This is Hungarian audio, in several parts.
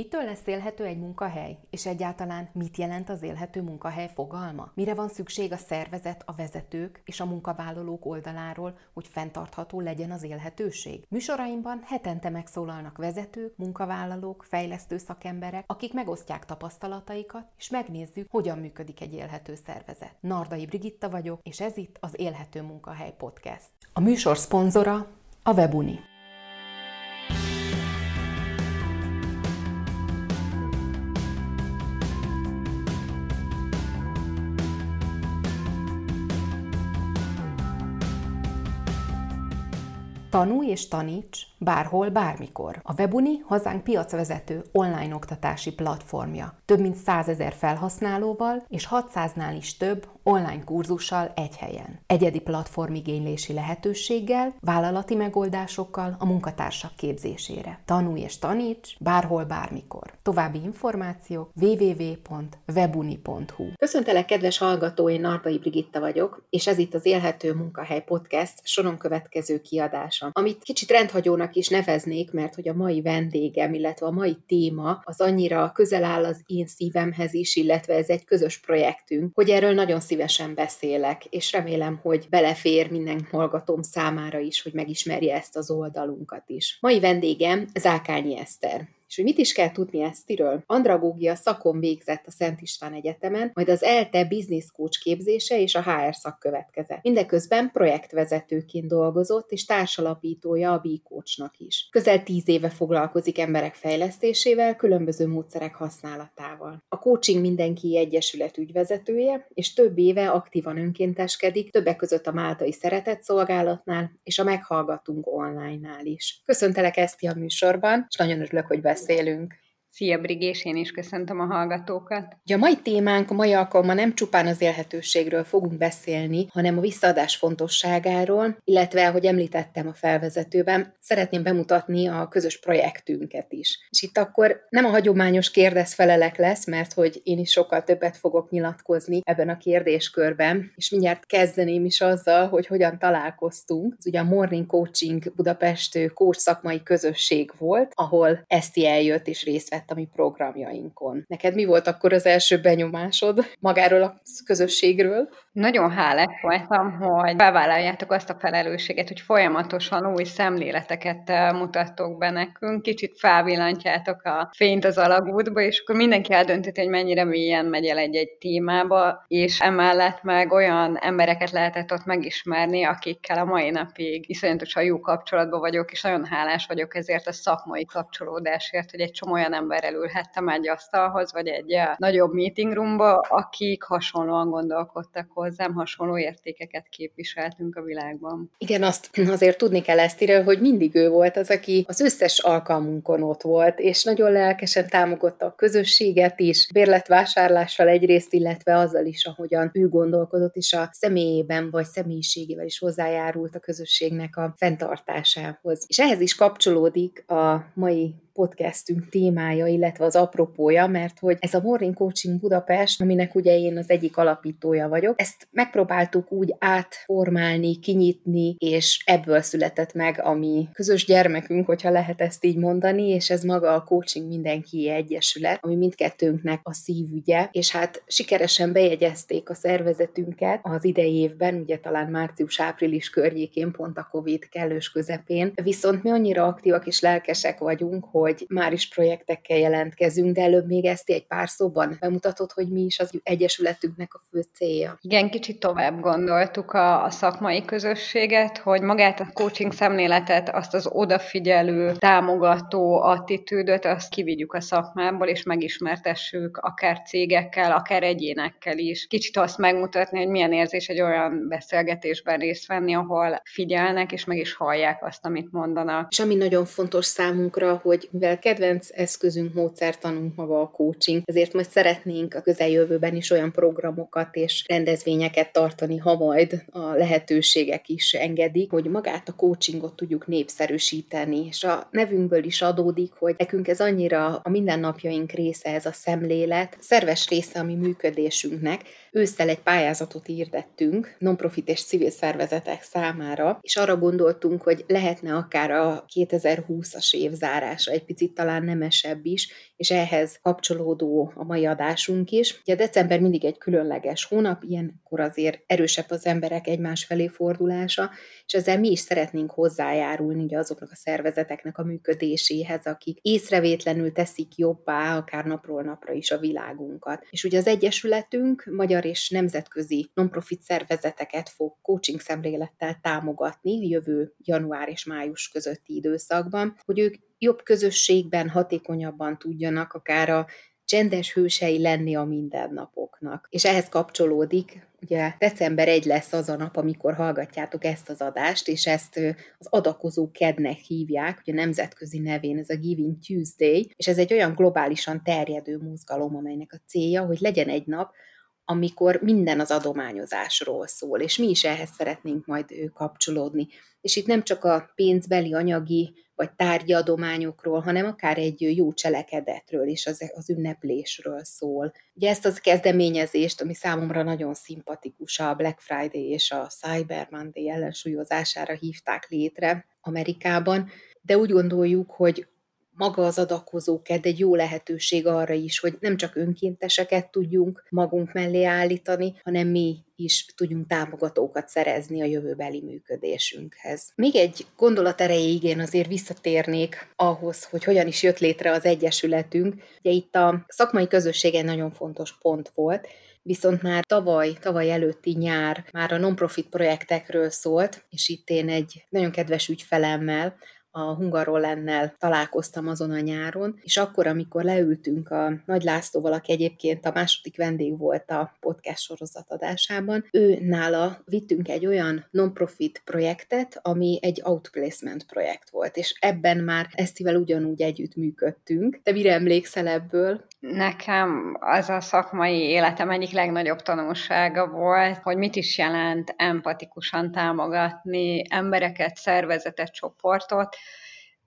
Mitől lesz élhető egy munkahely? És egyáltalán mit jelent az élhető munkahely fogalma? Mire van szükség a szervezet, a vezetők és a munkavállalók oldaláról, hogy fenntartható legyen az élhetőség? Műsoraimban hetente megszólalnak vezetők, munkavállalók, fejlesztő szakemberek, akik megosztják tapasztalataikat, és megnézzük, hogyan működik egy élhető szervezet. Nardai Brigitta vagyok, és ez itt az Élhető Munkahely Podcast. A műsor szponzora a Webuni. Tanulj és taníts bárhol, bármikor. A Webuni hazánk piacvezető online oktatási platformja. Több mint 100 ezer felhasználóval és 600-nál is több online kurzussal egy helyen. Egyedi platformigénylési lehetőséggel, vállalati megoldásokkal a munkatársak képzésére. Tanulj és taníts bárhol, bármikor. További információk www.webuni.hu Köszöntelek, kedves hallgató, én Nardai Brigitta vagyok, és ez itt az Élhető Munkahely Podcast soron következő kiadása, amit kicsit rendhagyónak is neveznék, mert hogy a mai vendégem, illetve a mai téma az annyira közel áll az én szívemhez is, illetve ez egy közös projektünk, hogy erről nagyon szívesen beszélek, és remélem, hogy belefér minden hallgatóm számára is, hogy megismerje ezt az oldalunkat is. Mai vendégem Zákányi Eszter. És hogy mit is kell tudni Esztiről? Andragógia szakon végzett a Szent István Egyetemen, majd az ELTE Business Coach képzése és a HR szak következett. Mindeközben projektvezetőként dolgozott, és társalapítója a B-Coachnak is. Közel tíz éve foglalkozik emberek fejlesztésével, különböző módszerek használatával. A Coaching Mindenki Egyesület ügyvezetője, és több éve aktívan önkénteskedik, többek között a Máltai Szeretett Szolgálatnál és a Meghallgatunk online-nál is. Köszöntelek Eszti a műsorban, és nagyon örülök, hogy beszélünk beszélünk. Szia Brigés, én is köszöntöm a hallgatókat. A mai témánk, a mai alkalommal nem csupán az élhetőségről fogunk beszélni, hanem a visszaadás fontosságáról, illetve, ahogy említettem a felvezetőben, szeretném bemutatni a közös projektünket is. És itt akkor nem a hagyományos kérdezfelelek lesz, mert hogy én is sokkal többet fogok nyilatkozni ebben a kérdéskörben, és mindjárt kezdeném is azzal, hogy hogyan találkoztunk. Ez ugye a Morning Coaching Budapest coach szakmai közösség volt, ahol Eszti eljött és részt vett vett a mi programjainkon. Neked mi volt akkor az első benyomásod magáról a közösségről? Nagyon hálás voltam, hogy bevállaljátok azt a felelősséget, hogy folyamatosan új szemléleteket eh, mutattok be nekünk, kicsit felvillantjátok a fényt az alagútba, és akkor mindenki eldönti, hogy mennyire mélyen megy el egy-egy témába, és emellett meg olyan embereket lehetett ott megismerni, akikkel a mai napig iszonyatosan jó kapcsolatban vagyok, és nagyon hálás vagyok ezért a szakmai kapcsolódásért, hogy egy csomó olyan emberrel ülhettem egy asztalhoz, vagy egy eh, nagyobb meeting roomba, akik hasonlóan gondolkodtak hozzám, hasonló értékeket képviseltünk a világban. Igen, azt azért tudni kell ezt írni, hogy mindig ő volt az, aki az összes alkalmunkon ott volt, és nagyon lelkesen támogatta a közösséget is, bérletvásárlással egyrészt, illetve azzal is, ahogyan ő gondolkodott, és a személyében vagy személyiségével is hozzájárult a közösségnek a fenntartásához. És ehhez is kapcsolódik a mai podcastünk témája, illetve az apropója, mert hogy ez a Morning Coaching Budapest, aminek ugye én az egyik alapítója vagyok, ezt megpróbáltuk úgy átformálni, kinyitni, és ebből született meg a mi közös gyermekünk, hogyha lehet ezt így mondani, és ez maga a Coaching Mindenki Egyesület, ami mindkettőnknek a szívügye, és hát sikeresen bejegyezték a szervezetünket az idei évben, ugye talán március-április környékén, pont a Covid kellős közepén, viszont mi annyira aktívak és lelkesek vagyunk, hogy már is projektekkel jelentkezünk, de előbb még ezt egy pár szóban bemutatod, hogy mi is az egyesületünknek a fő célja. Igen, kicsit tovább gondoltuk a, a szakmai közösséget, hogy magát a coaching szemléletet, azt az odafigyelő, támogató attitűdöt, azt kivigyük a szakmából, és megismertessük akár cégekkel, akár egyénekkel is. Kicsit azt megmutatni, hogy milyen érzés egy olyan beszélgetésben részt venni, ahol figyelnek, és meg is hallják azt, amit mondanak. És ami nagyon fontos számunkra, hogy mivel kedvenc eszközünk, módszertanunk maga a coaching, ezért most szeretnénk a közeljövőben is olyan programokat és rendezvényeket tartani, ha majd a lehetőségek is engedik, hogy magát a coachingot tudjuk népszerűsíteni, és a nevünkből is adódik, hogy nekünk ez annyira a mindennapjaink része ez a szemlélet, szerves része a mi működésünknek. Ősszel egy pályázatot írdettünk non-profit és civil szervezetek számára, és arra gondoltunk, hogy lehetne akár a 2020-as év zárása egy picit talán nemesebb is, és ehhez kapcsolódó a mai adásunk is. Ugye december mindig egy különleges hónap, ilyenkor azért erősebb az emberek egymás felé fordulása, és ezzel mi is szeretnénk hozzájárulni ugye azoknak a szervezeteknek a működéséhez, akik észrevétlenül teszik jobbá, akár napról napra is a világunkat. És ugye az Egyesületünk magyar és nemzetközi non-profit szervezeteket fog coaching szemlélettel támogatni jövő január és május közötti időszakban, hogy ők jobb közösségben hatékonyabban tudjanak akár a csendes hősei lenni a mindennapoknak. És ehhez kapcsolódik, ugye december 1 lesz az a nap, amikor hallgatjátok ezt az adást, és ezt az adakozó kednek hívják, ugye nemzetközi nevén ez a Giving Tuesday, és ez egy olyan globálisan terjedő mozgalom, amelynek a célja, hogy legyen egy nap, amikor minden az adományozásról szól, és mi is ehhez szeretnénk majd kapcsolódni. És itt nem csak a pénzbeli, anyagi vagy tárgyi adományokról, hanem akár egy jó cselekedetről és az, az ünneplésről szól. Ugye ezt az kezdeményezést, ami számomra nagyon szimpatikus, a Black Friday és a Cyber Monday ellensúlyozására hívták létre Amerikában, de úgy gondoljuk, hogy maga az adakozó ked egy jó lehetőség arra is, hogy nem csak önkénteseket tudjunk magunk mellé állítani, hanem mi is tudjunk támogatókat szerezni a jövőbeli működésünkhez. Még egy gondolat erejéig én azért visszatérnék ahhoz, hogy hogyan is jött létre az Egyesületünk. Ugye itt a szakmai közösség egy nagyon fontos pont volt, viszont már tavaly, tavaly előtti nyár már a non-profit projektekről szólt, és itt én egy nagyon kedves ügyfelemmel, a Hungarolennel találkoztam azon a nyáron, és akkor, amikor leültünk a Nagy Lászlóval, aki egyébként a második vendég volt a podcast sorozat adásában, ő nála vittünk egy olyan non-profit projektet, ami egy outplacement projekt volt, és ebben már Esztivel ugyanúgy együtt működtünk. Te mire emlékszel ebből? Nekem az a szakmai életem egyik legnagyobb tanulsága volt, hogy mit is jelent empatikusan támogatni embereket, szervezetet, csoportot,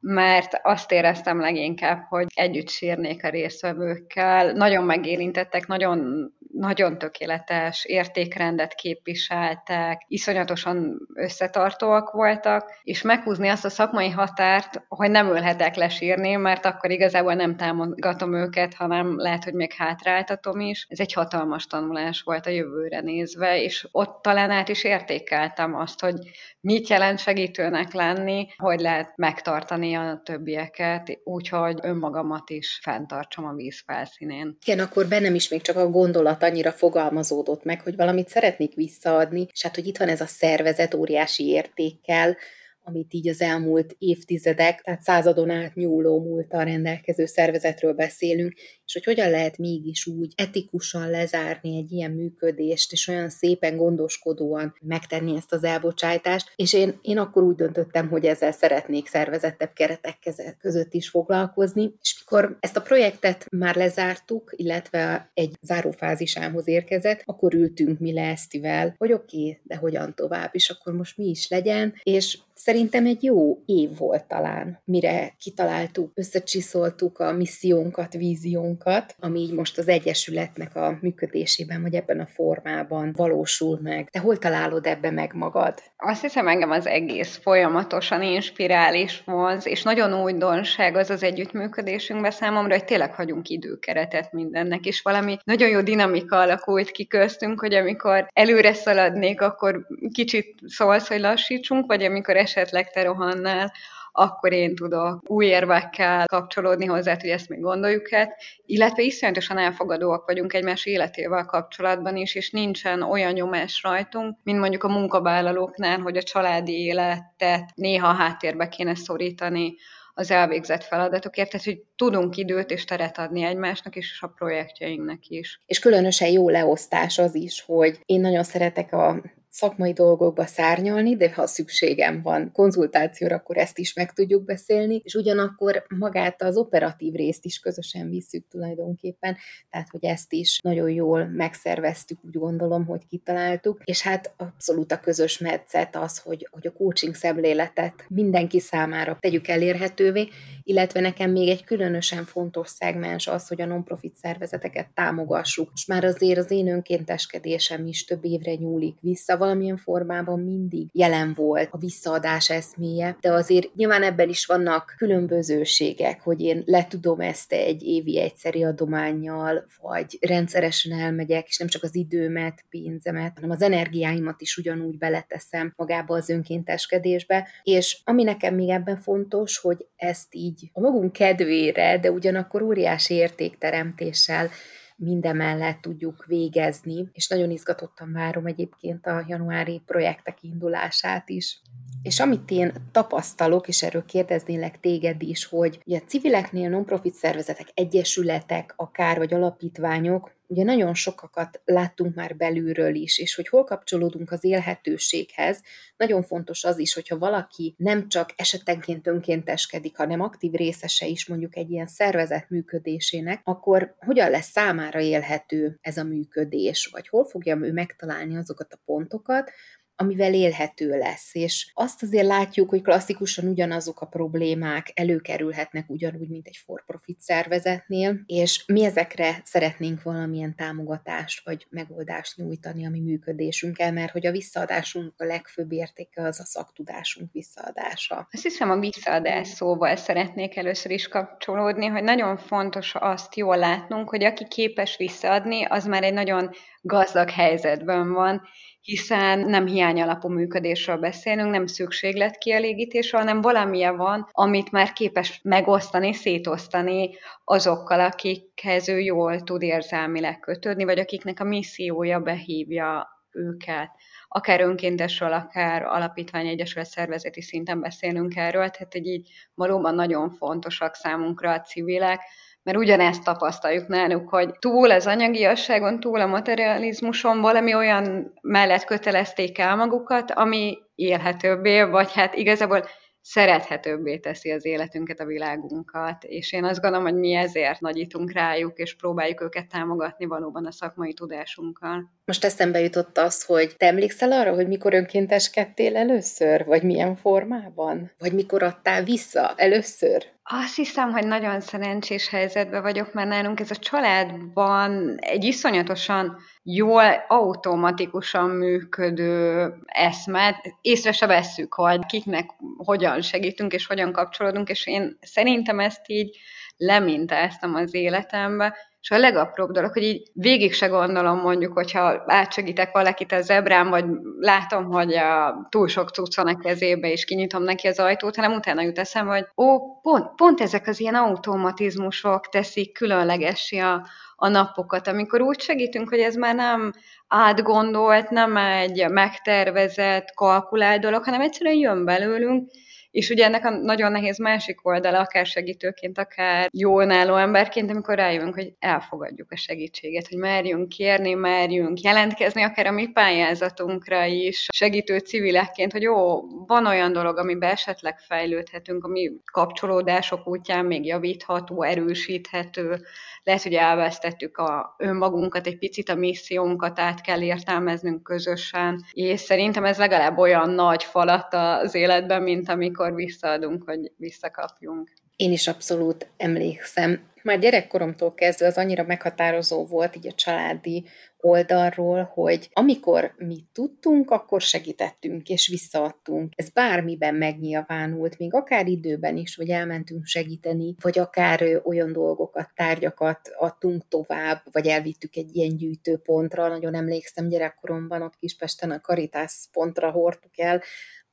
mert azt éreztem leginkább, hogy együtt sírnék a résztvevőkkel. Nagyon megérintettek, nagyon nagyon tökéletes értékrendet képviseltek, iszonyatosan összetartóak voltak, és meghúzni azt a szakmai határt, hogy nem ölhetek lesírni, mert akkor igazából nem támogatom őket, hanem lehet, hogy még hátráltatom is. Ez egy hatalmas tanulás volt a jövőre nézve, és ott talán át is értékeltem azt, hogy mit jelent segítőnek lenni, hogy lehet megtartani a többieket, úgyhogy önmagamat is fenntartsam a víz felszínén. Igen, akkor bennem is még csak a gondolat annyira fogalmazódott meg, hogy valamit szeretnék visszaadni, és hát, hogy itt van ez a szervezet óriási értékkel, amit így az elmúlt évtizedek, tehát századon át nyúló múltal rendelkező szervezetről beszélünk, és hogy hogyan lehet mégis úgy etikusan lezárni egy ilyen működést, és olyan szépen gondoskodóan megtenni ezt az elbocsájtást. És én, én akkor úgy döntöttem, hogy ezzel szeretnék szervezettebb keretek között is foglalkozni. És mikor ezt a projektet már lezártuk, illetve egy zárófázisához érkezett, akkor ültünk mi le Esztivel, hogy oké, okay, de hogyan tovább, és akkor most mi is legyen, és Szerintem egy jó év volt talán, mire kitaláltuk, összecsiszoltuk a missziónkat, víziónkat, ami így most az Egyesületnek a működésében, vagy ebben a formában valósul meg. Te hol találod ebbe meg magad? Azt hiszem engem az egész folyamatosan inspirális vonz, és nagyon újdonság az az együttműködésünkben számomra, hogy tényleg hagyunk időkeretet mindennek, és valami nagyon jó dinamika alakult ki köztünk, hogy amikor előre szaladnék, akkor kicsit szólsz, hogy lassítsunk, vagy amikor esetleg te rohannál, akkor én tudok új érvekkel kapcsolódni hozzá, hogy ezt még gondoljuk el, illetve iszonyatosan elfogadóak vagyunk egymás életével kapcsolatban is, és nincsen olyan nyomás rajtunk, mint mondjuk a munkavállalóknál, hogy a családi életet néha háttérbe kéne szorítani az elvégzett feladatokért, tehát hogy tudunk időt és teret adni egymásnak és a projektjeinknek is. És különösen jó leosztás az is, hogy én nagyon szeretek a szakmai dolgokba szárnyalni, de ha szükségem van konzultációra, akkor ezt is meg tudjuk beszélni, és ugyanakkor magát az operatív részt is közösen visszük tulajdonképpen, tehát hogy ezt is nagyon jól megszerveztük, úgy gondolom, hogy kitaláltuk, és hát abszolút a közös metszet az, hogy, hogy a coaching szemléletet mindenki számára tegyük elérhetővé, illetve nekem még egy különösen fontos szegmens az, hogy a non-profit szervezeteket támogassuk. És már azért az én önkénteskedésem is több évre nyúlik vissza, valamilyen formában mindig jelen volt a visszaadás eszméje, de azért nyilván ebben is vannak különbözőségek, hogy én le tudom ezt egy évi egyszeri adományjal, vagy rendszeresen elmegyek, és nem csak az időmet, pénzemet, hanem az energiáimat is ugyanúgy beleteszem magába az önkénteskedésbe, és ami nekem még ebben fontos, hogy ezt így a magunk kedvére, de ugyanakkor óriási értékteremtéssel mindemellett tudjuk végezni, és nagyon izgatottan várom egyébként a januári projektek indulását is. És amit én tapasztalok, és erről kérdeznélek téged is, hogy ugye a civileknél non-profit szervezetek, egyesületek, akár vagy alapítványok, ugye nagyon sokakat láttunk már belülről is, és hogy hol kapcsolódunk az élhetőséghez, nagyon fontos az is, hogyha valaki nem csak esetenként önkénteskedik, hanem aktív részese is mondjuk egy ilyen szervezet működésének, akkor hogyan lesz számára élhető ez a működés, vagy hol fogja ő megtalálni azokat a pontokat, amivel élhető lesz. És azt azért látjuk, hogy klasszikusan ugyanazok a problémák előkerülhetnek ugyanúgy, mint egy for-profit szervezetnél, és mi ezekre szeretnénk valamilyen támogatást vagy megoldást nyújtani a mi működésünkkel, mert hogy a visszaadásunk a legfőbb értéke az a szaktudásunk visszaadása. Azt hiszem a visszaadás szóval szeretnék először is kapcsolódni, hogy nagyon fontos azt jól látnunk, hogy aki képes visszaadni, az már egy nagyon gazdag helyzetben van, hiszen nem hiány alapú működésről beszélünk, nem szükségletkielégítésről, hanem valamilyen van, amit már képes megosztani, szétosztani azokkal, akikhez ő jól tud érzelmileg kötődni, vagy akiknek a missziója behívja őket. Akár önkéntesről, akár alapítvány, egyesület szervezeti szinten beszélünk erről, tehát egy így valóban nagyon fontosak számunkra a civilek, mert ugyanezt tapasztaljuk náluk, hogy túl az anyagiasságon, túl a materializmuson valami olyan mellett kötelezték el magukat, ami élhetőbbé, vagy hát igazából szerethetőbbé teszi az életünket, a világunkat, és én azt gondolom, hogy mi ezért nagyítunk rájuk, és próbáljuk őket támogatni valóban a szakmai tudásunkkal. Most eszembe jutott az, hogy te emlékszel arra, hogy mikor önkénteskedtél először, vagy milyen formában? Vagy mikor adtál vissza először? Azt hiszem, hogy nagyon szerencsés helyzetben vagyok, mert nálunk ez a családban egy iszonyatosan jól, automatikusan működő eszmet. Észre se vesszük, hogy kiknek hogyan segítünk és hogyan kapcsolódunk, és én szerintem ezt így lemintáztam az életembe, és a legapróbb dolog, hogy így végig se gondolom mondjuk, hogyha átsegítek valakit a zebrán, vagy látom, hogy a túl sok cucc van a kezébe, és kinyitom neki az ajtót, hanem utána jut eszem, hogy ó, pont, pont ezek az ilyen automatizmusok teszik különlegessé a, a napokat, amikor úgy segítünk, hogy ez már nem átgondolt, nem egy megtervezett, kalkulált dolog, hanem egyszerűen jön belőlünk, és ugye ennek a nagyon nehéz másik oldala, akár segítőként, akár jó önálló emberként, amikor rájövünk, hogy elfogadjuk a segítséget, hogy merjünk kérni, merjünk jelentkezni, akár a mi pályázatunkra is, segítő civilekként, hogy jó, van olyan dolog, amiben esetleg fejlődhetünk, ami kapcsolódások útján még javítható, erősíthető, lehet, hogy elvesztettük a önmagunkat, egy picit a missziónkat át kell értelmeznünk közösen, és szerintem ez legalább olyan nagy falat az életben, mint amikor visszaadunk, hogy visszakapjunk. Én is abszolút emlékszem. Már gyerekkoromtól kezdve az annyira meghatározó volt így a családi oldalról, hogy amikor mi tudtunk, akkor segítettünk és visszaadtunk. Ez bármiben megnyilvánult, még akár időben is, hogy elmentünk segíteni, vagy akár olyan dolgokat, tárgyakat adtunk tovább, vagy elvittük egy ilyen gyűjtőpontra. Nagyon emlékszem gyerekkoromban, ott Kispesten a Karitász pontra hordtuk el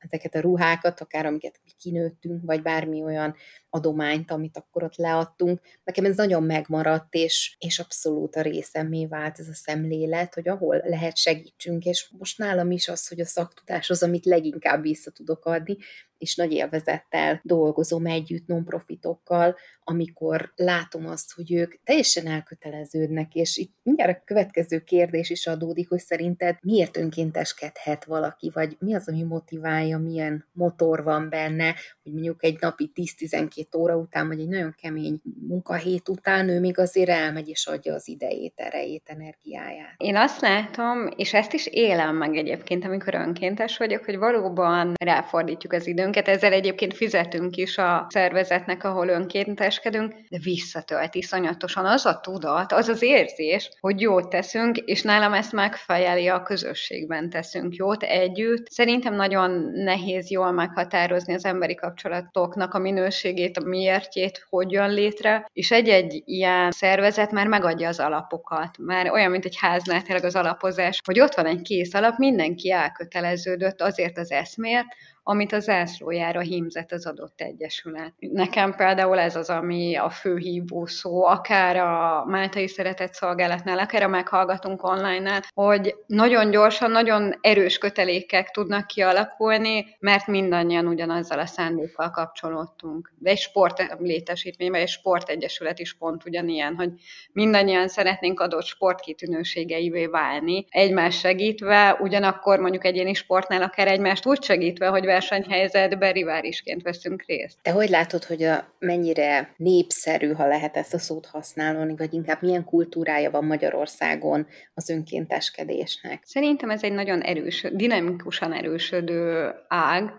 ezeket a ruhákat, akár amiket mi kinőttünk, vagy bármi olyan adományt, amit akkor ott leadtunk. Nekem ez nagyon megmaradt, és, és abszolút a részemmé vált ez a szemlélet, hogy ahol lehet segítsünk, és most nálam is az, hogy a szaktudás az, amit leginkább vissza tudok adni, és nagy élvezettel dolgozom együtt nonprofitokkal, amikor látom azt, hogy ők teljesen elköteleződnek, és itt mindjárt a következő kérdés is adódik, hogy szerinted miért önkénteskedhet valaki, vagy mi az, ami motiválja, milyen motor van benne, hogy mondjuk egy napi 10-12 óra után, vagy egy nagyon kemény munkahét után ő még azért elmegy és adja az idejét, erejét, energiáját. Én azt látom, és ezt is élem meg egyébként, amikor önkéntes vagyok, hogy valóban ráfordítjuk az időnk bennünket, ezzel egyébként fizetünk is a szervezetnek, ahol önkénteskedünk, de visszatölt iszonyatosan az a tudat, az az érzés, hogy jót teszünk, és nálam ezt megfejeli a közösségben teszünk jót együtt. Szerintem nagyon nehéz jól meghatározni az emberi kapcsolatoknak a minőségét, a miértjét, hogy jön létre, és egy-egy ilyen szervezet már megadja az alapokat. Már olyan, mint egy háznál tényleg az alapozás, hogy ott van egy kész alap, mindenki elköteleződött azért az eszmért, amit az zászlójára hímzett az adott egyesület. Nekem például ez az, ami a főhívó szó, akár a Máltai Szeretett Szolgálatnál, akár a meghallgatunk online-nál, hogy nagyon gyorsan, nagyon erős kötelékek tudnak kialakulni, mert mindannyian ugyanazzal a szándékkal kapcsolódtunk. De egy sport létesítményben, egy sportegyesület is pont ugyanilyen, hogy mindannyian szeretnénk adott sportkitűnőségeivé válni, egymás segítve, ugyanakkor mondjuk egyéni sportnál akár egymást úgy segítve, hogy versenyhelyzetben riválisként veszünk részt. Te hogy látod, hogy a, mennyire népszerű, ha lehet ezt a szót használni, vagy inkább milyen kultúrája van Magyarországon az önkénteskedésnek? Szerintem ez egy nagyon erős, dinamikusan erősödő ág,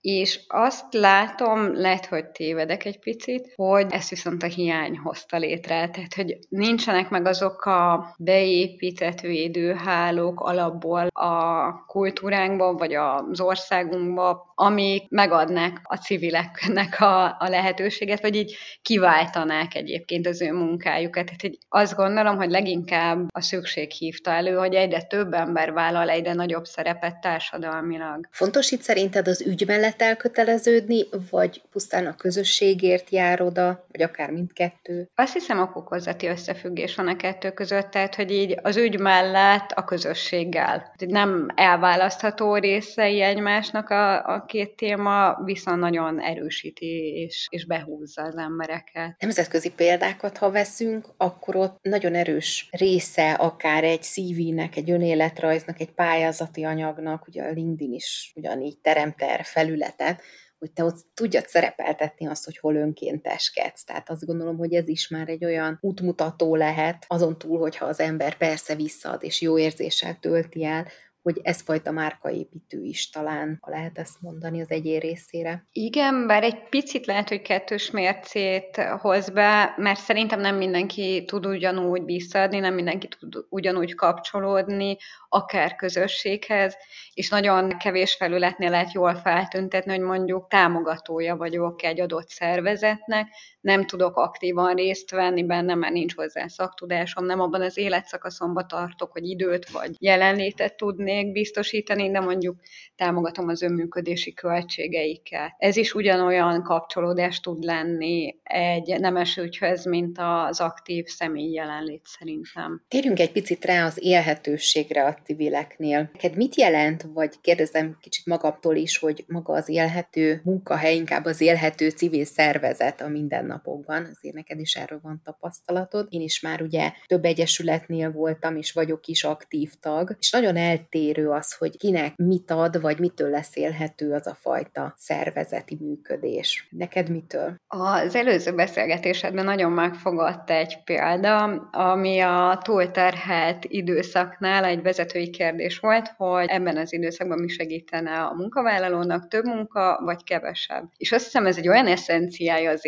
és azt látom, lehet, hogy tévedek egy picit, hogy ezt viszont a hiány hozta létre. Tehát, hogy nincsenek meg azok a beépített védőhálók alapból a kultúránkban, vagy az országunkban, amik megadnák a civileknek a, a lehetőséget, vagy így kiváltanák egyébként az ő munkájukat. Tehát hogy azt gondolom, hogy leginkább a szükség hívta elő, hogy egyre több ember vállal egyre nagyobb szerepet társadalmilag. Fontos itt szerinted az ügy mellett elköteleződni, vagy pusztán a közösségért jár oda, vagy akár mindkettő? Azt hiszem, a okozati összefüggés van a kettő között, tehát hogy így az ügy mellett a közösséggel. Nem elválasztható részei egymásnak a, a két téma viszont nagyon erősíti és, és behúzza az embereket. Nemzetközi példákat, ha veszünk, akkor ott nagyon erős része akár egy CV-nek, egy önéletrajznak, egy pályázati anyagnak, ugye a LinkedIn is ugyanígy teremt erre felületet, hogy te ott tudjad szerepeltetni azt, hogy hol önkénteskedsz. Tehát azt gondolom, hogy ez is már egy olyan útmutató lehet, azon túl, hogyha az ember persze visszaad és jó érzéssel tölti el, hogy ez fajta márkaépítő is talán, ha lehet ezt mondani az egyén részére. Igen, bár egy picit lehet, hogy kettős mércét hoz be, mert szerintem nem mindenki tud ugyanúgy visszaadni, nem mindenki tud ugyanúgy kapcsolódni, akár közösséghez, és nagyon kevés felületnél lehet jól feltüntetni, hogy mondjuk támogatója vagyok egy adott szervezetnek, nem tudok aktívan részt venni benne, mert nincs hozzá szaktudásom, nem abban az életszakaszomban tartok, hogy időt vagy jelenlétet tudnék biztosítani, de mondjuk támogatom az önműködési költségeiket. Ez is ugyanolyan kapcsolódás tud lenni egy nemes ügyhöz, mint az aktív személy jelenlét szerintem. Térjünk egy picit rá az élhetőségre a civileknél. Neked mit jelent, vagy kérdezem kicsit magamtól is, hogy maga az élhető munkahely, inkább az élhető civil szervezet a mindennapokban, azért neked is erről van tapasztalatod. Én is már ugye több egyesületnél voltam, és vagyok is aktív tag, és nagyon eltérő az, hogy kinek mit ad, vagy mitől lesz élhető az a fajta szervezeti működés. Neked mitől? Az előző beszélgetésedben nagyon megfogott egy példa, ami a túlterhelt időszaknál egy vezetői kérdés volt, hogy ebben az időszakban mi segítene a munkavállalónak, több munka vagy kevesebb. És azt hiszem ez egy olyan eszenciája az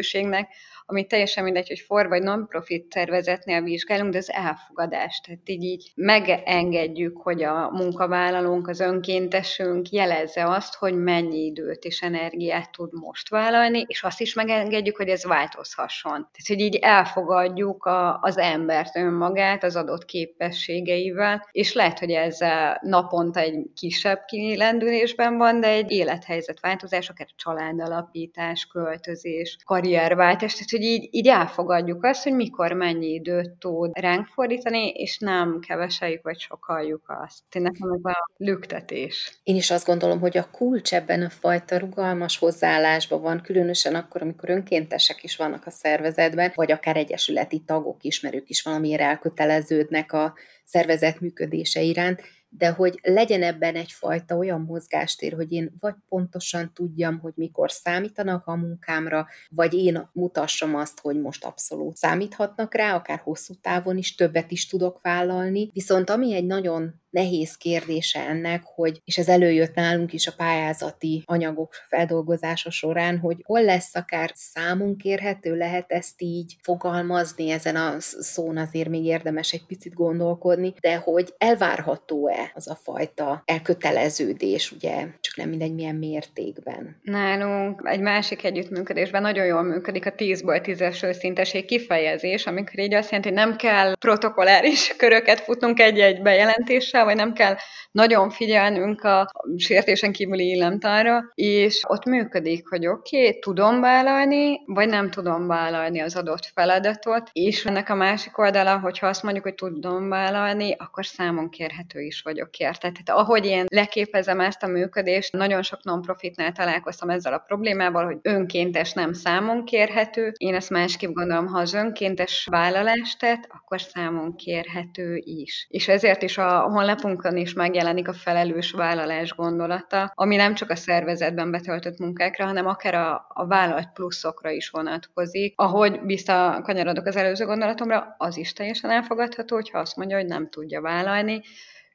élhetőségnek, amit teljesen mindegy, hogy for vagy non-profit szervezetnél vizsgálunk, de az elfogadás. Tehát így, így megengedjük, hogy a munkavállalónk, az önkéntesünk jelezze azt, hogy mennyi időt és energiát tud most vállalni, és azt is megengedjük, hogy ez változhasson. Tehát, hogy így elfogadjuk a, az embert önmagát az adott képességeivel, és lehet, hogy ez naponta egy kisebb kilendülésben van, de egy élethelyzetváltozás, akár családalapítás, költözés, karrierváltás, tehát, hogy így, így elfogadjuk azt, hogy mikor mennyi időt tud ránk fordítani, és nem keveseljük vagy sokaljuk azt. Én nekem ez a lüktetés. Én is azt gondolom, hogy a kulcs ebben a fajta rugalmas hozzáállásban van, különösen akkor, amikor önkéntesek is vannak a szervezetben, vagy akár egyesületi tagok, ismerők is valamiért elköteleződnek a szervezet működése iránt, de hogy legyen ebben egyfajta olyan mozgástér, hogy én vagy pontosan tudjam, hogy mikor számítanak a munkámra, vagy én mutassam azt, hogy most abszolút számíthatnak rá, akár hosszú távon is többet is tudok vállalni. Viszont ami egy nagyon nehéz kérdése ennek, hogy, és ez előjött nálunk is a pályázati anyagok feldolgozása során, hogy hol lesz akár számon kérhető, lehet ezt így fogalmazni, ezen a szón azért még érdemes egy picit gondolkodni, de hogy elvárható-e az a fajta elköteleződés, ugye, csak nem mindegy milyen mértékben. Nálunk egy másik együttműködésben nagyon jól működik a 10-ből 10-es őszinteség kifejezés, amikor így azt jelenti, hogy nem kell protokolláris köröket futnunk egy-egy bejelentéssel, vagy nem kell nagyon figyelnünk a sértésen kívüli illemtára, és ott működik, hogy oké, okay, tudom vállalni, vagy nem tudom vállalni az adott feladatot, és ennek a másik oldala, hogyha azt mondjuk, hogy tudom vállalni, akkor számon kérhető is vagyok érte. Tehát ahogy én leképezem ezt a működést, nagyon sok non-profitnál találkoztam ezzel a problémával, hogy önkéntes nem számon kérhető. Én ezt másképp gondolom, ha az önkéntes vállalást tett, akkor számon kérhető is. És ezért is a honlapunkon is megjelenik a felelős vállalás gondolata, ami nem csak a szervezetben betöltött munkákra, hanem akár a, a vállalt pluszokra is vonatkozik. Ahogy visszakanyarodok az előző gondolatomra, az is teljesen elfogadható, hogyha azt mondja, hogy nem tudja vállalni,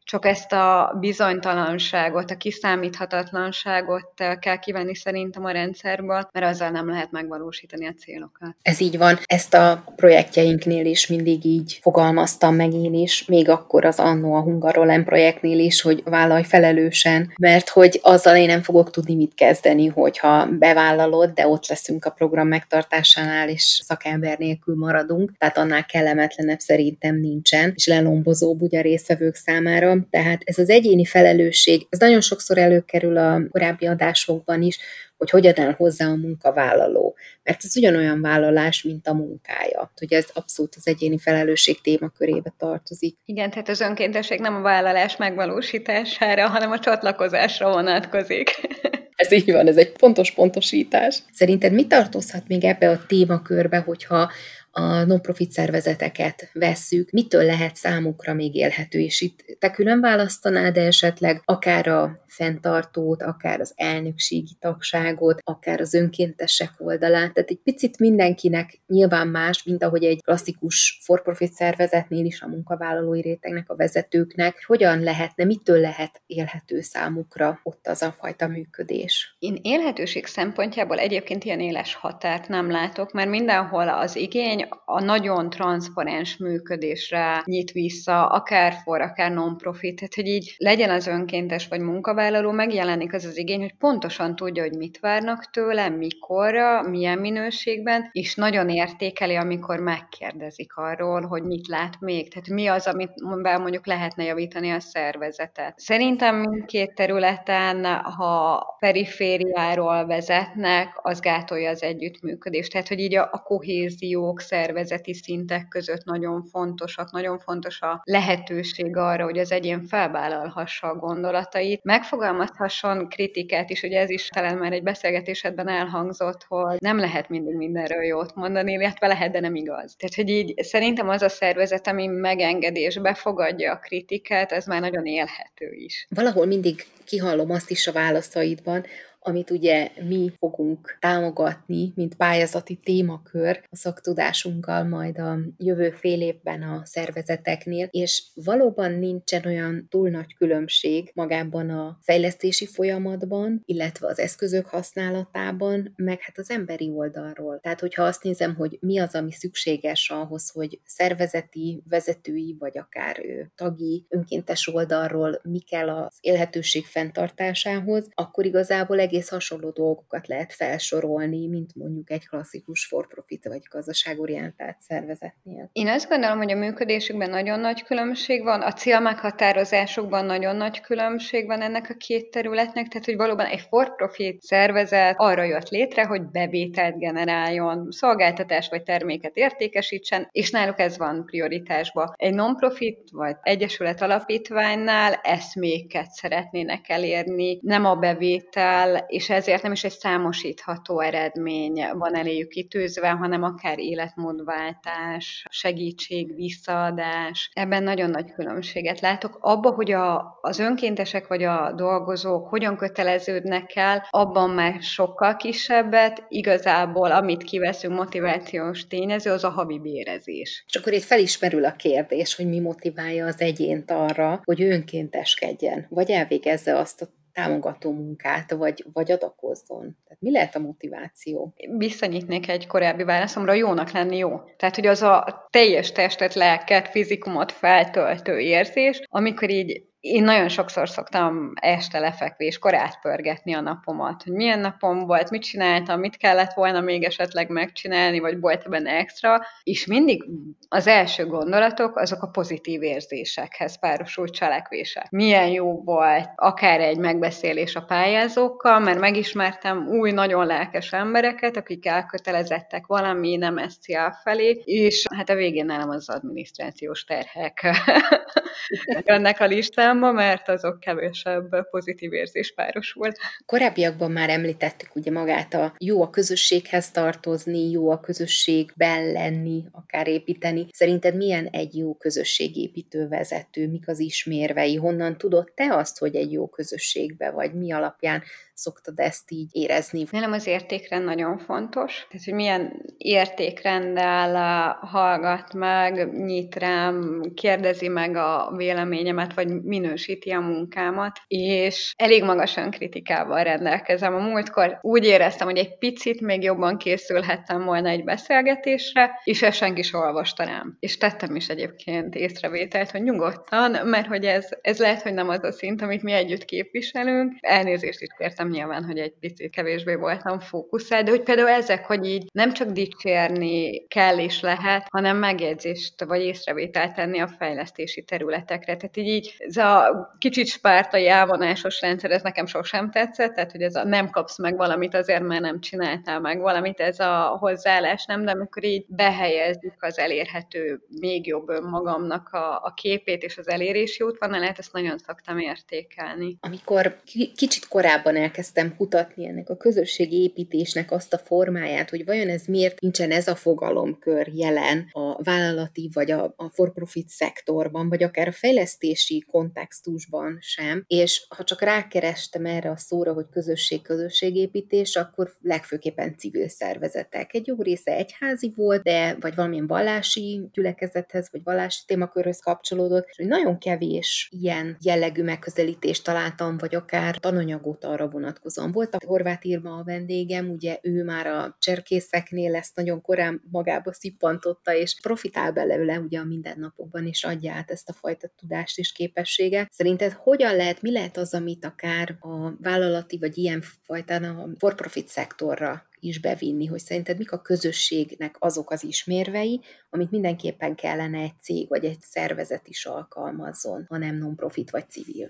csak ezt a bizonytalanságot, a kiszámíthatatlanságot kell kivenni szerintem a rendszerből, mert azzal nem lehet megvalósítani a célokat. Ez így van. Ezt a projektjeinknél is mindig így fogalmaztam meg én is, még akkor az Annó a Hungarolen projektnél is, hogy vállalj felelősen, mert hogy azzal én nem fogok tudni mit kezdeni, hogyha bevállalod, de ott leszünk a program megtartásánál, és szakember nélkül maradunk, tehát annál kellemetlenebb szerintem nincsen, és lelombozóbb ugye a résztvevők számára, tehát ez az egyéni felelősség, ez nagyon sokszor előkerül a korábbi adásokban is, hogy hogyan áll hozzá a munkavállaló. Mert ez ugyanolyan vállalás, mint a munkája. Ugye ez abszolút az egyéni felelősség témakörébe tartozik. Igen, tehát az önkéntesség nem a vállalás megvalósítására, hanem a csatlakozásra vonatkozik. Ez így van, ez egy fontos pontosítás. Szerinted mi tartozhat még ebbe a témakörbe, hogyha a non-profit szervezeteket vesszük, mitől lehet számukra még élhető, és itt te külön választanád esetleg akár a fenntartót, akár az elnökségi tagságot, akár az önkéntesek oldalát, tehát egy picit mindenkinek nyilván más, mint ahogy egy klasszikus for-profit szervezetnél is a munkavállalói rétegnek, a vezetőknek, hogyan lehetne, mitől lehet élhető számukra ott az a fajta működés? Én élhetőség szempontjából egyébként ilyen éles határt nem látok, mert mindenhol az igény a nagyon transzparens működésre nyit vissza, akár for, akár non-profit, tehát hogy így legyen az önkéntes vagy munkavállaló, megjelenik az az igény, hogy pontosan tudja, hogy mit várnak tőle, mikorra, milyen minőségben, és nagyon értékeli, amikor megkérdezik arról, hogy mit lát még, tehát mi az, amit mondjuk lehetne javítani a szervezetet. Szerintem mindkét területen, ha perifériáról vezetnek, az gátolja az együttműködést. Tehát, hogy így a, a kohéziók, szervezeti szintek között nagyon fontosak, nagyon fontos a lehetőség arra, hogy az egyén felvállalhassa a gondolatait, megfogalmazhasson kritikát is, ugye ez is talán már egy beszélgetésedben elhangzott, hogy nem lehet mindig mindenről jót mondani, illetve lehet, de nem igaz. Tehát, hogy így szerintem az a szervezet, ami megengedi és befogadja a kritikát, ez már nagyon élhető is. Valahol mindig kihallom azt is a válaszaidban, amit ugye mi fogunk támogatni, mint pályázati témakör a szaktudásunkkal majd a jövő fél évben a szervezeteknél, és valóban nincsen olyan túl nagy különbség magában a fejlesztési folyamatban, illetve az eszközök használatában, meg hát az emberi oldalról. Tehát, hogyha azt nézem, hogy mi az, ami szükséges ahhoz, hogy szervezeti, vezetői, vagy akár tagi, önkéntes oldalról mi kell az élhetőség fenntartásához, akkor igazából egész egész hasonló dolgokat lehet felsorolni, mint mondjuk egy klasszikus for-profit vagy gazdaságorientált szervezetnél. Én azt gondolom, hogy a működésükben nagyon nagy különbség van, a célmeghatározásokban nagyon nagy különbség van ennek a két területnek, tehát hogy valóban egy for-profit szervezet arra jött létre, hogy bevételt generáljon, szolgáltatás vagy terméket értékesítsen, és náluk ez van prioritásban. Egy non-profit vagy egyesület alapítványnál eszméket szeretnének elérni, nem a bevétel és ezért nem is egy számosítható eredmény van eléjük kitűzve, hanem akár életmódváltás, segítség, visszaadás. Ebben nagyon nagy különbséget látok. Abba, hogy a, az önkéntesek vagy a dolgozók hogyan köteleződnek el, abban már sokkal kisebbet, igazából amit kiveszünk motivációs tényező, az a havi bérezés. És akkor itt felismerül a kérdés, hogy mi motiválja az egyént arra, hogy önkénteskedjen, vagy elvégezze azt a támogató munkát, vagy, vagy adakozzon? Tehát mi lehet a motiváció? Visszanyitnék egy korábbi válaszomra, jónak lenni jó. Tehát, hogy az a teljes testet, lelket, fizikumot feltöltő érzés, amikor így én nagyon sokszor szoktam este lefekvéskor átpörgetni a napomat, hogy milyen napom volt, mit csináltam, mit kellett volna még esetleg megcsinálni, vagy volt benne extra, és mindig az első gondolatok azok a pozitív érzésekhez párosult cselekvések. Milyen jó volt akár egy megbeszélés a pályázókkal, mert megismertem új, nagyon lelkes embereket, akik elkötelezettek valami nem SCA felé, és hát a végén nálam az adminisztrációs terhek ennek a listán, számba, mert azok kevesebb pozitív érzés párosul. Korábbiakban már említettük ugye magát a jó a közösséghez tartozni, jó a közösségben lenni, akár építeni. Szerinted milyen egy jó közösségépítő vezető, mik az ismérvei, honnan tudod te azt, hogy egy jó közösségbe vagy, mi alapján szoktad ezt így érezni? Nálam az értékrend nagyon fontos, tehát hogy milyen értékrenddel hallgat meg, nyit rám, kérdezi meg a véleményemet, vagy minősíti a munkámat, és elég magas önkritikával rendelkezem. A múltkor úgy éreztem, hogy egy picit még jobban készülhettem volna egy beszélgetésre, és ezt senki sem olvasta rám. És tettem is egyébként észrevételt, hogy nyugodtan, mert hogy ez, ez lehet, hogy nem az a szint, amit mi együtt képviselünk. Elnézést is kértem értem nyilván, hogy egy picit kevésbé voltam fókuszál, de hogy például ezek, hogy így nem csak dicsérni kell és lehet, hanem megjegyzést vagy észrevételt tenni a fejlesztési területekre. Tehát így, így ez a kicsit spártai elvonásos rendszer, ez nekem sosem tetszett, tehát hogy ez a nem kapsz meg valamit azért, mert nem csináltál meg valamit, ez a hozzáállás nem, de amikor így behelyezzük az elérhető még jobb önmagamnak a, a képét és az elérési útvonalát, ezt nagyon szoktam értékelni. Amikor kicsit korábban el elkezdtem kutatni ennek a közösségi építésnek azt a formáját, hogy vajon ez miért nincsen ez a fogalomkör jelen a vállalati vagy a, a for-profit szektorban, vagy akár a fejlesztési kontextusban sem. És ha csak rákerestem erre a szóra, hogy közösség-közösségépítés, akkor legfőképpen civil szervezetek. Egy jó része egyházi volt, de vagy valamilyen vallási gyülekezethez, vagy vallási témakörhöz kapcsolódott, és hogy nagyon kevés ilyen jellegű megközelítést találtam, vagy akár tananyagot arra vonatkozóan, vonatkozóan. Volt a Horváth Irma a vendégem, ugye ő már a cserkészeknél ezt nagyon korán magába szippantotta, és profitál belőle ugye a mindennapokban, és adja át ezt a fajta tudást és képességet. Szerinted hogyan lehet, mi lehet az, amit akár a vállalati vagy ilyen fajtán a for-profit szektorra is bevinni, hogy szerinted mik a közösségnek azok az ismérvei, amit mindenképpen kellene egy cég vagy egy szervezet is alkalmazzon, ha nem non-profit vagy civil.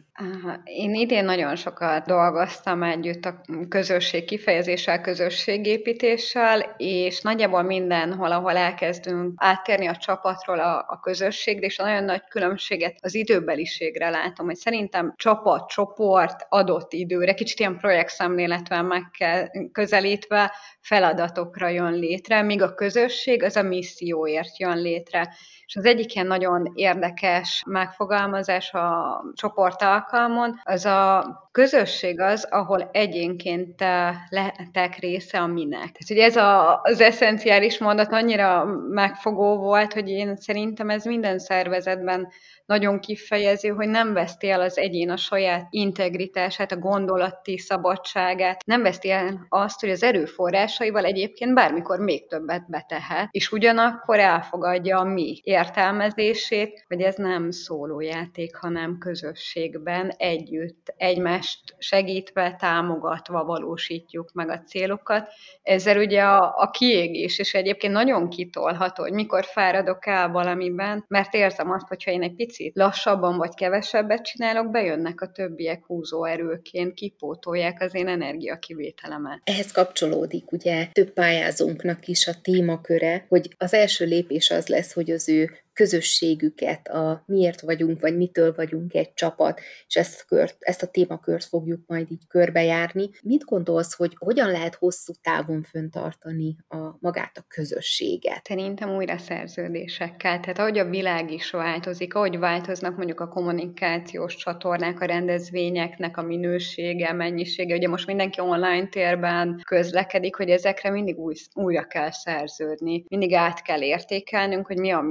Én idén nagyon sokat dolgoztam együtt a közösség kifejezéssel, közösségépítéssel, és nagyjából mindenhol, ahol elkezdünk áttérni a csapatról a, a közösségre, és a nagyon nagy különbséget az időbeliségre látom, hogy szerintem csapat, csoport adott időre, kicsit ilyen projektszemléletvel meg kell közelítve, feladatokra jön létre, míg a közösség az a misszióért jön létre. És az egyik ilyen nagyon érdekes megfogalmazás a csoport alkalmon, az a közösség az, ahol egyénként lehetek része a minek. Tehát, hogy ez a, az eszenciális mondat annyira megfogó volt, hogy én szerintem ez minden szervezetben nagyon kifejező, hogy nem veszti el az egyén a saját integritását, a gondolati szabadságát, nem veszti el azt, hogy az erőforrásaival egyébként bármikor még többet betehet, és ugyanakkor elfogadja a mi értelmezését, hogy ez nem szólójáték, hanem közösségben együtt, egymást segítve, támogatva valósítjuk meg a célokat. Ezzel ugye a, a kiégés, és egyébként nagyon kitolható, hogy mikor fáradok el valamiben, mert érzem azt, hogyha én egy picit lassabban vagy kevesebbet csinálok, bejönnek a többiek húzóerőként, kipótolják az én energiakivételemet. Ehhez kapcsolódik ugye több pályázónknak is a témaköre, hogy az első lépés az lesz, hogy az ő to közösségüket, a miért vagyunk, vagy mitől vagyunk egy csapat, és ezt, a kört, ezt a témakört fogjuk majd így körbejárni. Mit gondolsz, hogy hogyan lehet hosszú távon föntartani a magát a közösséget? Szerintem újra szerződésekkel. Tehát ahogy a világ is változik, ahogy változnak mondjuk a kommunikációs csatornák, a rendezvényeknek a minősége, mennyisége, ugye most mindenki online térben közlekedik, hogy ezekre mindig új, újra kell szerződni, mindig át kell értékelnünk, hogy mi a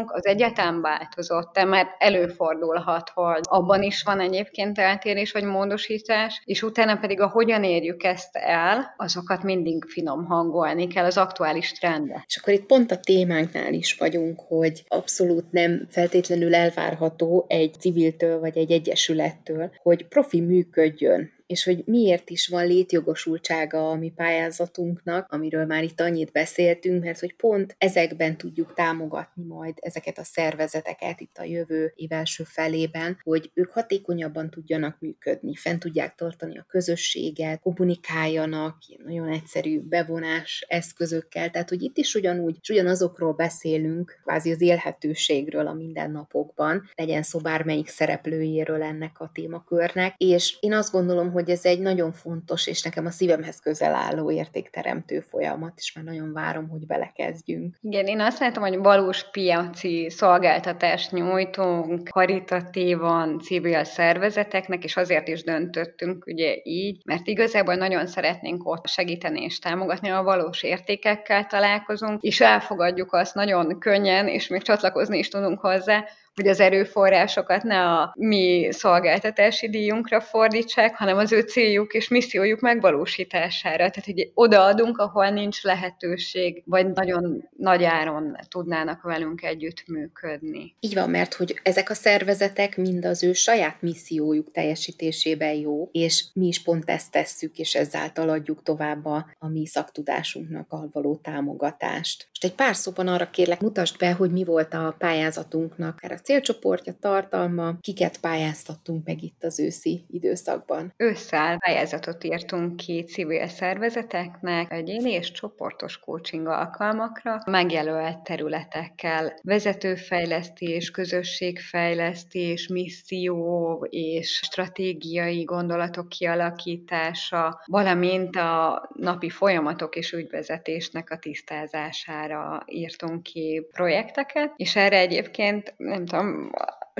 missziónk, az egyetem változott, de mert előfordulhat, hogy abban is van egyébként eltérés vagy módosítás, és utána pedig a hogyan érjük ezt el, azokat mindig finom hangolni kell az aktuális trendbe. És akkor itt pont a témánknál is vagyunk, hogy abszolút nem feltétlenül elvárható egy civiltől vagy egy egyesülettől, hogy profi működjön és hogy miért is van létjogosultsága a mi pályázatunknak, amiről már itt annyit beszéltünk, mert hogy pont ezekben tudjuk támogatni majd ezeket a szervezeteket itt a jövő év első felében, hogy ők hatékonyabban tudjanak működni, fent tudják tartani a közösséget, kommunikáljanak, nagyon egyszerű bevonás eszközökkel, tehát hogy itt is ugyanúgy, és ugyanazokról beszélünk, kvázi az élhetőségről a mindennapokban, legyen szó bármelyik szereplőjéről ennek a témakörnek, és én azt gondolom, hogy hogy ez egy nagyon fontos, és nekem a szívemhez közel álló értékteremtő folyamat, és már nagyon várom, hogy belekezdjünk. Igen, én azt látom, hogy valós piaci szolgáltatást nyújtunk karitatívan civil szervezeteknek, és azért is döntöttünk ugye így, mert igazából nagyon szeretnénk ott segíteni és támogatni, a valós értékekkel találkozunk, és elfogadjuk azt nagyon könnyen, és még csatlakozni is tudunk hozzá, hogy az erőforrásokat ne a mi szolgáltatási díjunkra fordítsák, hanem az ő céljuk és missziójuk megvalósítására. Tehát, hogy odaadunk, ahol nincs lehetőség, vagy nagyon nagy áron tudnának velünk együtt működni. Így van, mert hogy ezek a szervezetek mind az ő saját missziójuk teljesítésében jó, és mi is pont ezt tesszük, és ezáltal adjuk tovább a, a mi szaktudásunknak a való támogatást. Most egy pár szóban arra kérlek, mutasd be, hogy mi volt a pályázatunknak, a célcsoportja, tartalma, kiket pályáztattunk meg itt az őszi időszakban? Ősszel pályázatot írtunk ki civil szervezeteknek, egyéni és csoportos coaching alkalmakra, megjelölt területekkel, vezetőfejlesztés, közösségfejlesztés, misszió és stratégiai gondolatok kialakítása, valamint a napi folyamatok és ügyvezetésnek a tisztázására írtunk ki projekteket, és erre egyébként nem tudom,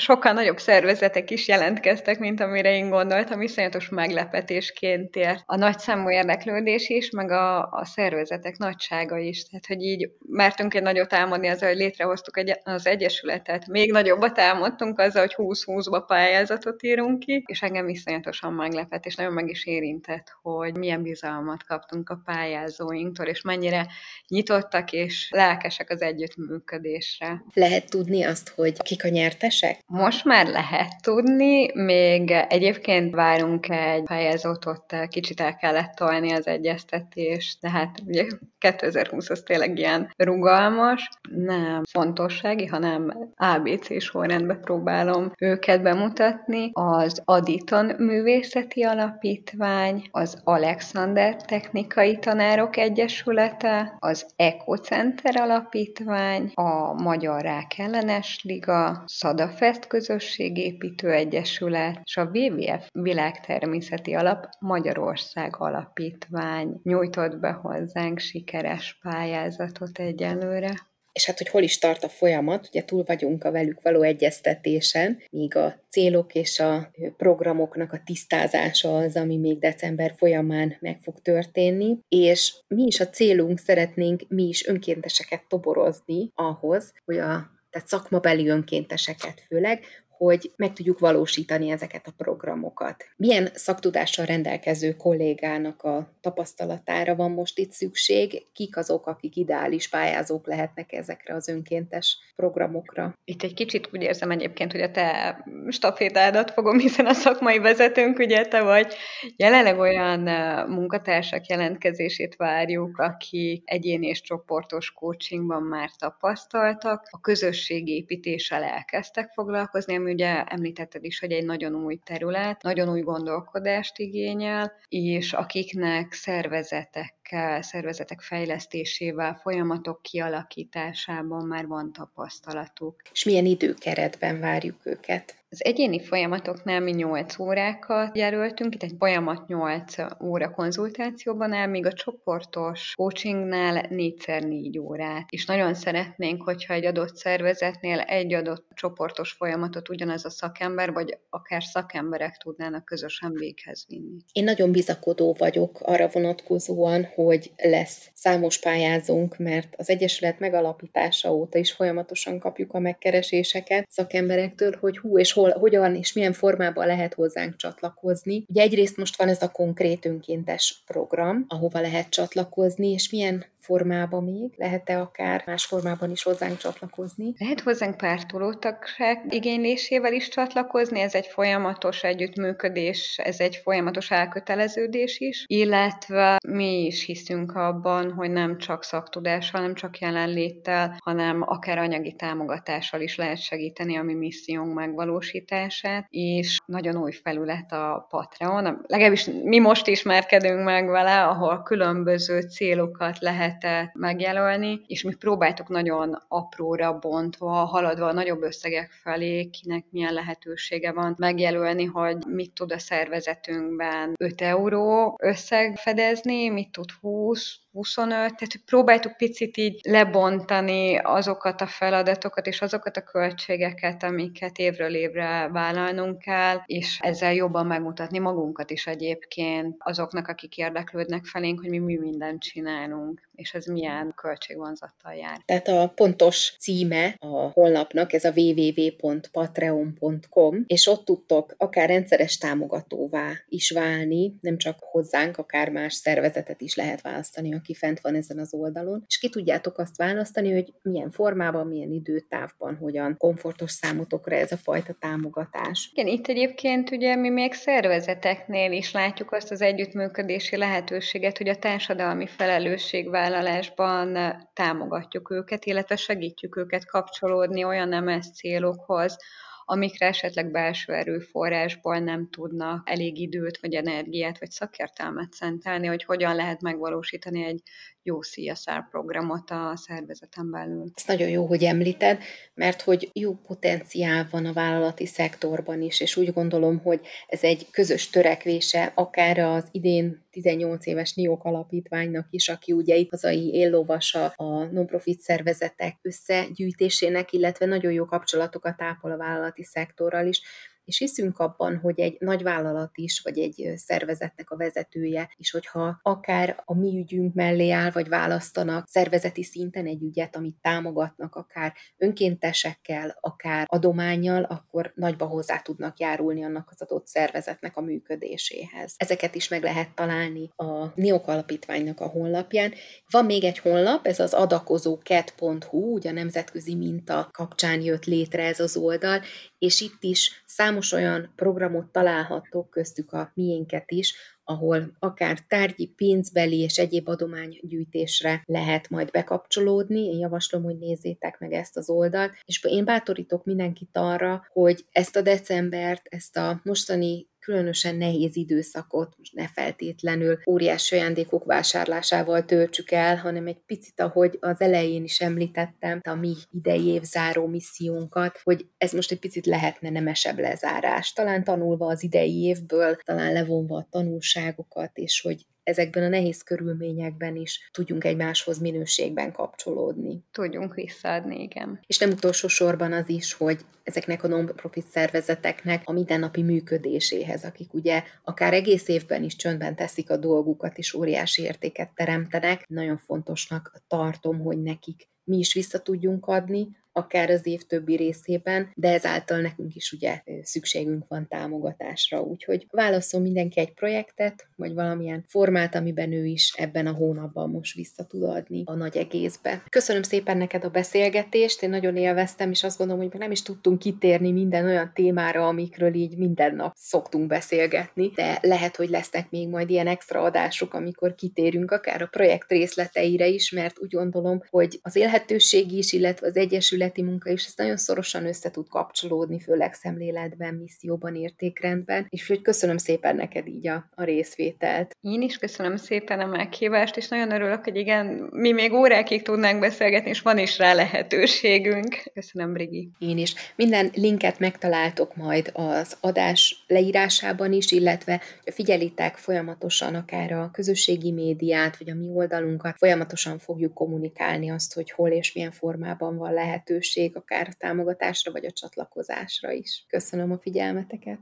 sokkal nagyobb szervezetek is jelentkeztek, mint amire én gondoltam, iszonyatos meglepetésként ért a nagy számú érdeklődés is, meg a, a szervezetek nagysága is. Tehát, hogy így mertünk egy nagyot álmodni azzal, hogy létrehoztuk egy, az Egyesületet. Még nagyobbat álmodtunk azzal, hogy 20-20-ba pályázatot írunk ki, és engem iszonyatosan meglepett, és nagyon meg is érintett, hogy milyen bizalmat kaptunk a pályázóinktól, és mennyire nyitottak és lelkesek az együttműködésre. Lehet tudni azt, hogy kik a nyertesek? Most már lehet tudni, még egyébként várunk egy pályázatot, kicsit el kellett tolni az egyeztetést, de hát ugye 2020 az tényleg ilyen rugalmas, nem fontossági, hanem ABC sorrendben próbálom őket bemutatni. Az Aditon Művészeti Alapítvány, az Alexander Technikai Tanárok Egyesülete, az Ecocenter Alapítvány, a Magyar Rák Ellenes Liga, Szadafest Közösségépítő Egyesület és a WWF Világtermészeti Alap Magyarország Alapítvány nyújtott be hozzánk sikeres pályázatot egyelőre. És hát, hogy hol is tart a folyamat, ugye túl vagyunk a velük való egyeztetésen, míg a célok és a programoknak a tisztázása az, ami még december folyamán meg fog történni, és mi is a célunk, szeretnénk mi is önkénteseket toborozni ahhoz, hogy a tehát szakmabeli önkénteseket főleg, hogy meg tudjuk valósítani ezeket a programokat. Milyen szaktudással rendelkező kollégának a tapasztalatára van most itt szükség? Kik azok, akik ideális pályázók lehetnek ezekre az önkéntes programokra? Itt egy kicsit úgy érzem egyébként, hogy a te stafétádat fogom, hiszen a szakmai vezetőnk ugye te vagy. Jelenleg olyan munkatársak jelentkezését várjuk, akik egyéni és csoportos coachingban már tapasztaltak, a közösségépítéssel elkezdtek foglalkozni, ami ugye említetted is, hogy egy nagyon új terület, nagyon új gondolkodást igényel, és akiknek szervezetek szervezetek fejlesztésével, folyamatok kialakításában már van tapasztalatuk. És milyen időkeretben várjuk őket? Az egyéni folyamatoknál mi 8 órákat jelöltünk, itt egy folyamat 8 óra konzultációban áll, míg a csoportos coachingnál 4x4 órát. És nagyon szeretnénk, hogyha egy adott szervezetnél egy adott csoportos folyamatot ugyanaz a szakember, vagy akár szakemberek tudnának közösen véghez vinni. Én nagyon bizakodó vagyok arra vonatkozóan, hogy lesz számos pályázónk, mert az Egyesület megalapítása óta is folyamatosan kapjuk a megkereséseket szakemberektől, hogy hú és hol, hogyan és milyen formában lehet hozzánk csatlakozni. Ugye egyrészt most van ez a konkrét önkéntes program, ahova lehet csatlakozni, és milyen formában még? Lehet-e akár más formában is hozzánk csatlakozni? Lehet hozzánk pártolótagság igénylésével is csatlakozni, ez egy folyamatos együttműködés, ez egy folyamatos elköteleződés is, illetve mi is hiszünk abban, hogy nem csak szaktudással, nem csak jelenléttel, hanem akár anyagi támogatással is lehet segíteni a mi missziónk megvalósítását, és nagyon új felület a Patreon, legalábbis mi most ismerkedünk meg vele, ahol különböző célokat lehet lehet megjelölni, és mi próbáltuk nagyon apróra bontva, haladva a nagyobb összegek felé, kinek milyen lehetősége van megjelölni, hogy mit tud a szervezetünkben 5 euró összeg fedezni, mit tud 20, 25, tehát próbáltuk picit így lebontani azokat a feladatokat és azokat a költségeket, amiket évről évre vállalnunk kell, és ezzel jobban megmutatni magunkat is egyébként azoknak, akik érdeklődnek felénk, hogy mi, mi mindent csinálunk, és ez milyen költségvonzattal jár. Tehát a pontos címe a honlapnak, ez a www.patreon.com, és ott tudtok akár rendszeres támogatóvá is válni, nem csak hozzánk, akár más szervezetet is lehet választani, aki fent van ezen az oldalon, és ki tudjátok azt választani, hogy milyen formában, milyen időtávban, hogyan komfortos számotokra ez a fajta támogatás. Igen, itt egyébként ugye mi még szervezeteknél is látjuk azt az együttműködési lehetőséget, hogy a társadalmi felelősségvállalásban támogatjuk őket, illetve segítjük őket kapcsolódni olyan nemes célokhoz, amikre esetleg belső erőforrásból nem tudnak elég időt, vagy energiát, vagy szakértelmet szentelni, hogy hogyan lehet megvalósítani egy jó CSR programot a szervezeten belül. Ez nagyon jó, hogy említed, mert hogy jó potenciál van a vállalati szektorban is, és úgy gondolom, hogy ez egy közös törekvése, akár az idén 18 éves NIOK alapítványnak is, aki ugye itt hazai éllovasa a non-profit szervezetek összegyűjtésének, illetve nagyon jó kapcsolatokat ápol a vállalati szektorral is, és hiszünk abban, hogy egy nagy vállalat is, vagy egy szervezetnek a vezetője is, hogyha akár a mi ügyünk mellé áll, vagy választanak szervezeti szinten egy ügyet, amit támogatnak, akár önkéntesekkel, akár adományjal, akkor nagyba hozzá tudnak járulni annak az adott szervezetnek a működéséhez. Ezeket is meg lehet találni a NIOK alapítványnak a honlapján. Van még egy honlap, ez az adakozóket.hu, ugye a nemzetközi minta kapcsán jött létre ez az oldal, és itt is számos olyan programot találhattok, köztük a miénket is, ahol akár tárgyi, pénzbeli és egyéb adománygyűjtésre lehet majd bekapcsolódni. Én javaslom, hogy nézzétek meg ezt az oldalt, és én bátorítok mindenkit arra, hogy ezt a decembert, ezt a mostani különösen nehéz időszakot most ne feltétlenül óriási ajándékok vásárlásával töltsük el, hanem egy picit, ahogy az elején is említettem, a mi idei év záró missziónkat, hogy ez most egy picit lehetne nemesebb lezárás. Talán tanulva az idei évből, talán levonva a tanulságokat, és hogy ezekben a nehéz körülményekben is tudjunk egymáshoz minőségben kapcsolódni. Tudjunk visszaadni, igen. És nem utolsó sorban az is, hogy ezeknek a non-profit szervezeteknek a mindennapi működéséhez, akik ugye akár egész évben is csöndben teszik a dolgukat, és óriási értéket teremtenek, nagyon fontosnak tartom, hogy nekik mi is vissza tudjunk adni, akár az év többi részében, de ezáltal nekünk is ugye szükségünk van támogatásra. Úgyhogy válaszol mindenki egy projektet, vagy valamilyen formát, amiben ő is ebben a hónapban most vissza tud adni a nagy egészbe. Köszönöm szépen neked a beszélgetést, én nagyon élveztem, és azt gondolom, hogy nem is tudtunk kitérni minden olyan témára, amikről így minden nap szoktunk beszélgetni, de lehet, hogy lesznek még majd ilyen extra adások, amikor kitérünk akár a projekt részleteire is, mert úgy gondolom, hogy az élhetőség is, illetve az egyesület közéleti munka is, ez nagyon szorosan össze tud kapcsolódni, főleg szemléletben, misszióban, értékrendben, és hogy köszönöm szépen neked így a, a részvételt. Én is köszönöm szépen a meghívást, és nagyon örülök, hogy igen, mi még órákig tudnánk beszélgetni, és van is rá lehetőségünk. Köszönöm, Brigi. Én is. Minden linket megtaláltok majd az adás leírásában is, illetve figyelitek folyamatosan akár a közösségi médiát, vagy a mi oldalunkat, folyamatosan fogjuk kommunikálni azt, hogy hol és milyen formában van lehetőség, akár a támogatásra, vagy a csatlakozásra is. Köszönöm a figyelmeteket!